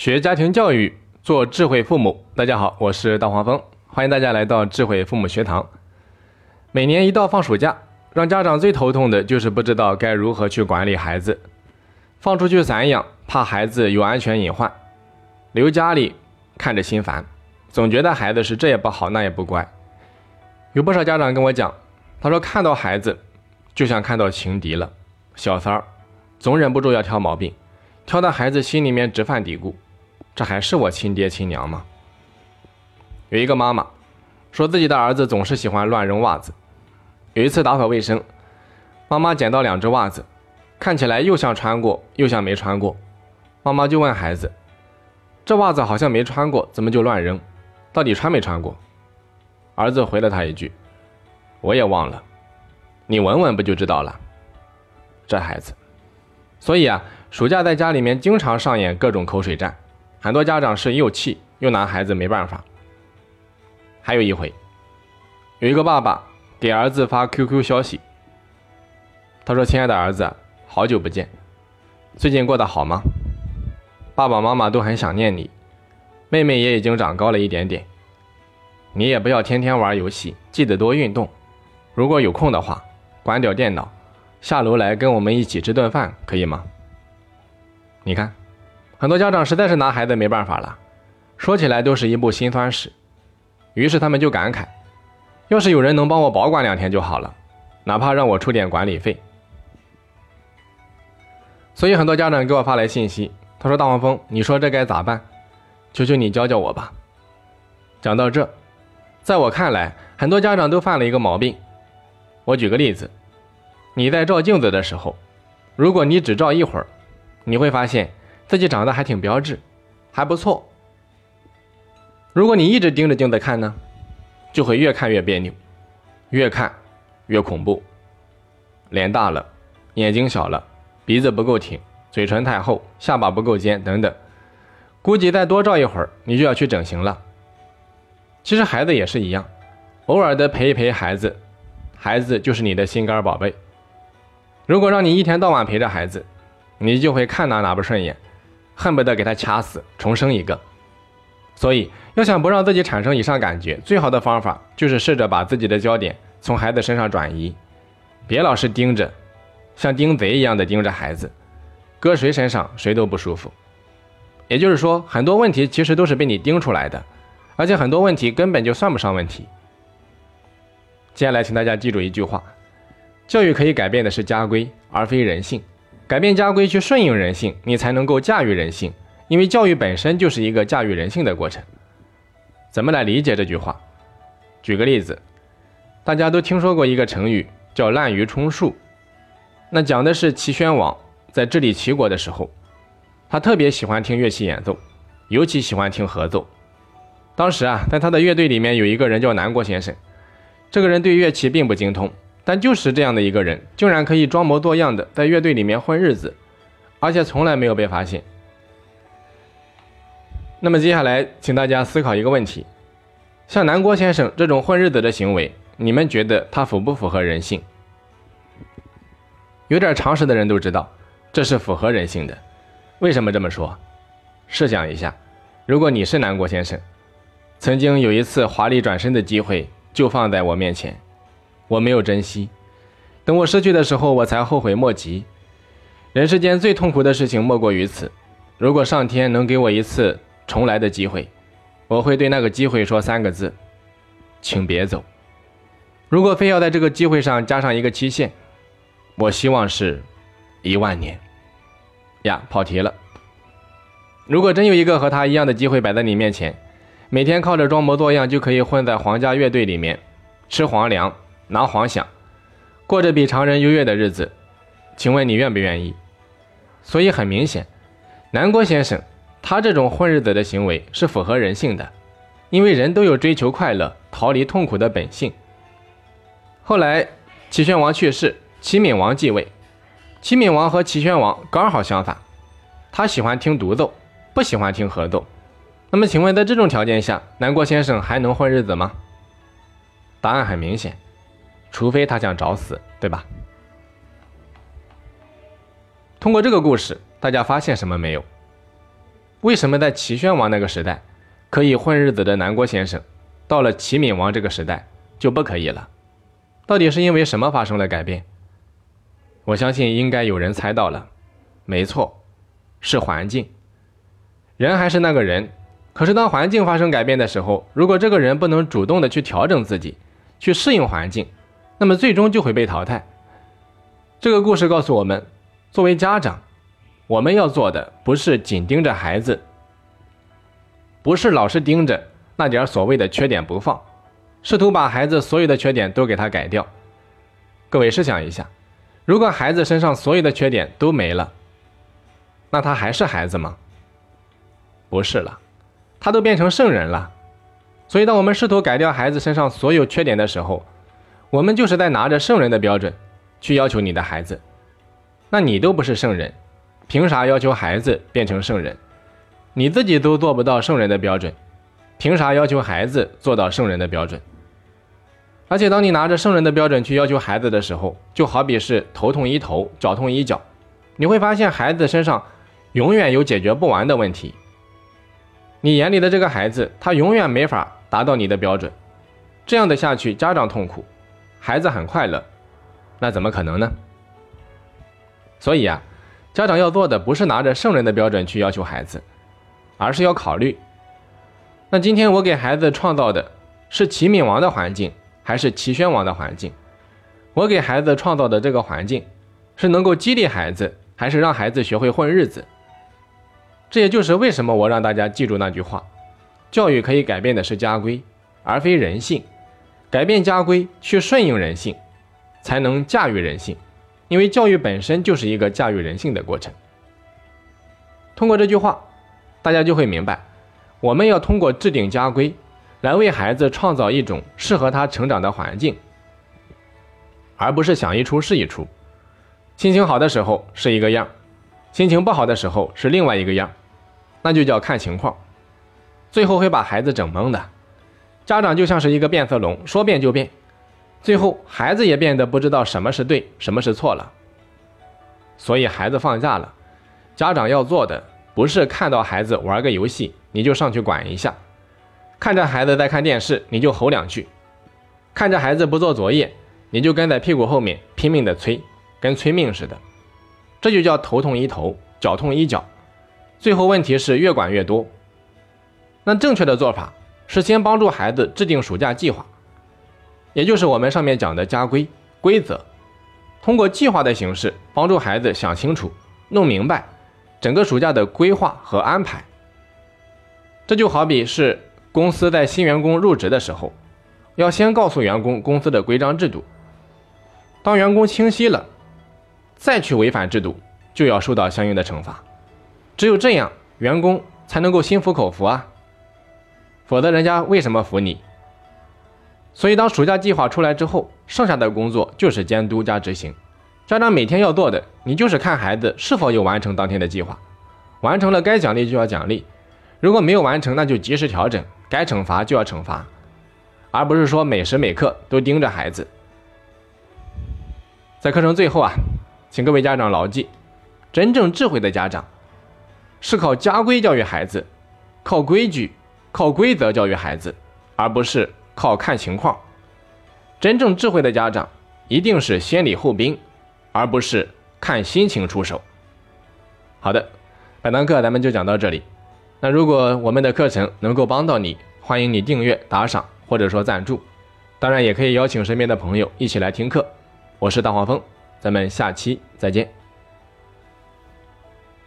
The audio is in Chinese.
学家庭教育，做智慧父母。大家好，我是大黄蜂，欢迎大家来到智慧父母学堂。每年一到放暑假，让家长最头痛的就是不知道该如何去管理孩子。放出去散养，怕孩子有安全隐患；留家里，看着心烦，总觉得孩子是这也不好那也不乖。有不少家长跟我讲，他说看到孩子就像看到情敌了，小三儿，总忍不住要挑毛病。挑到孩子心里面直犯嘀咕：“这还是我亲爹亲娘吗？”有一个妈妈说自己的儿子总是喜欢乱扔袜子。有一次打扫卫生，妈妈捡到两只袜子，看起来又像穿过又像没穿过。妈妈就问孩子：“这袜子好像没穿过，怎么就乱扔？到底穿没穿过？”儿子回了他一句：“我也忘了，你闻闻不就知道了。”这孩子，所以啊。暑假在家里面经常上演各种口水战，很多家长是又气又拿孩子没办法。还有一回，有一个爸爸给儿子发 QQ 消息，他说：“亲爱的儿子，好久不见，最近过得好吗？爸爸妈妈都很想念你，妹妹也已经长高了一点点。你也不要天天玩游戏，记得多运动。如果有空的话，关掉电脑，下楼来跟我们一起吃顿饭，可以吗？”你看，很多家长实在是拿孩子没办法了，说起来都是一部辛酸史。于是他们就感慨：要是有人能帮我保管两天就好了，哪怕让我出点管理费。所以很多家长给我发来信息，他说：“大黄蜂，你说这该咋办？求求你教教我吧。”讲到这，在我看来，很多家长都犯了一个毛病。我举个例子，你在照镜子的时候，如果你只照一会儿，你会发现自己长得还挺标致，还不错。如果你一直盯着镜子看呢，就会越看越别扭，越看越恐怖。脸大了，眼睛小了，鼻子不够挺，嘴唇太厚，下巴不够尖，等等。估计再多照一会儿，你就要去整形了。其实孩子也是一样，偶尔的陪一陪孩子，孩子就是你的心肝宝贝。如果让你一天到晚陪着孩子，你就会看哪哪不顺眼，恨不得给他掐死，重生一个。所以，要想不让自己产生以上感觉，最好的方法就是试着把自己的焦点从孩子身上转移，别老是盯着，像盯贼一样的盯着孩子，搁谁身上谁都不舒服。也就是说，很多问题其实都是被你盯出来的，而且很多问题根本就算不上问题。接下来，请大家记住一句话：教育可以改变的是家规，而非人性。改变家规去顺应人性，你才能够驾驭人性。因为教育本身就是一个驾驭人性的过程。怎么来理解这句话？举个例子，大家都听说过一个成语叫滥竽充数，那讲的是齐宣王在治理齐国的时候，他特别喜欢听乐器演奏，尤其喜欢听合奏。当时啊，在他的乐队里面有一个人叫南郭先生，这个人对乐器并不精通。但就是这样的一个人，竟然可以装模作样的在乐队里面混日子，而且从来没有被发现。那么接下来，请大家思考一个问题：像南郭先生这种混日子的行为，你们觉得他符不符合人性？有点常识的人都知道，这是符合人性的。为什么这么说？试想一下，如果你是南郭先生，曾经有一次华丽转身的机会就放在我面前。我没有珍惜，等我失去的时候，我才后悔莫及。人世间最痛苦的事情莫过于此。如果上天能给我一次重来的机会，我会对那个机会说三个字：请别走。如果非要在这个机会上加上一个期限，我希望是一万年。呀，跑题了。如果真有一个和他一样的机会摆在你面前，每天靠着装模作样就可以混在皇家乐队里面吃皇粮。拿黄想，过着比常人优越的日子，请问你愿不愿意？所以很明显，南郭先生他这种混日子的行为是符合人性的，因为人都有追求快乐、逃离痛苦的本性。后来齐宣王去世，齐闵王继位。齐闵王和齐宣王刚好相反，他喜欢听独奏，不喜欢听合奏。那么请问，在这种条件下，南郭先生还能混日子吗？答案很明显。除非他想找死，对吧？通过这个故事，大家发现什么没有？为什么在齐宣王那个时代可以混日子的南郭先生，到了齐闵王这个时代就不可以了？到底是因为什么发生了改变？我相信应该有人猜到了，没错，是环境。人还是那个人，可是当环境发生改变的时候，如果这个人不能主动的去调整自己，去适应环境，那么最终就会被淘汰。这个故事告诉我们，作为家长，我们要做的不是紧盯着孩子，不是老是盯着那点所谓的缺点不放，试图把孩子所有的缺点都给他改掉。各位试想一下，如果孩子身上所有的缺点都没了，那他还是孩子吗？不是了，他都变成圣人了。所以，当我们试图改掉孩子身上所有缺点的时候，我们就是在拿着圣人的标准去要求你的孩子。那你都不是圣人，凭啥要求孩子变成圣人？你自己都做不到圣人的标准，凭啥要求孩子做到圣人的标准？而且，当你拿着圣人的标准去要求孩子的时候，就好比是头痛医头，脚痛医脚，你会发现孩子身上永远有解决不完的问题。你眼里的这个孩子，他永远没法达到你的标准，这样的下去，家长痛苦，孩子很快乐，那怎么可能呢？所以啊，家长要做的不是拿着圣人的标准去要求孩子，而是要考虑，那今天我给孩子创造的是齐闵王的环境，还是齐宣王的环境？我给孩子创造的这个环境，是能够激励孩子，还是让孩子学会混日子？这也就是为什么我让大家记住那句话：教育可以改变的是家规，而非人性。改变家规，去顺应人性，才能驾驭人性。因为教育本身就是一个驾驭人性的过程。通过这句话，大家就会明白，我们要通过制定家规，来为孩子创造一种适合他成长的环境，而不是想一出是一出。心情好的时候是一个样，心情不好的时候是另外一个样。那就叫看情况，最后会把孩子整懵的。家长就像是一个变色龙，说变就变，最后孩子也变得不知道什么是对，什么是错了。所以孩子放假了，家长要做的不是看到孩子玩个游戏你就上去管一下，看着孩子在看电视你就吼两句，看着孩子不做作业你就跟在屁股后面拼命的催，跟催命似的。这就叫头痛医头，脚痛医脚。最后问题是越管越多。那正确的做法是先帮助孩子制定暑假计划，也就是我们上面讲的家规规则，通过计划的形式帮助孩子想清楚、弄明白整个暑假的规划和安排。这就好比是公司在新员工入职的时候，要先告诉员工公司的规章制度，当员工清晰了，再去违反制度，就要受到相应的惩罚。只有这样，员工才能够心服口服啊，否则人家为什么服你？所以，当暑假计划出来之后，剩下的工作就是监督加执行。家长每天要做的，你就是看孩子是否有完成当天的计划，完成了该奖励就要奖励，如果没有完成，那就及时调整，该惩罚就要惩罚，而不是说每时每刻都盯着孩子。在课程最后啊，请各位家长牢记，真正智慧的家长。是靠家规教育孩子，靠规矩、靠规则教育孩子，而不是靠看情况。真正智慧的家长一定是先礼后兵，而不是看心情出手。好的，本堂课咱们就讲到这里。那如果我们的课程能够帮到你，欢迎你订阅、打赏或者说赞助。当然，也可以邀请身边的朋友一起来听课。我是大黄蜂，咱们下期再见。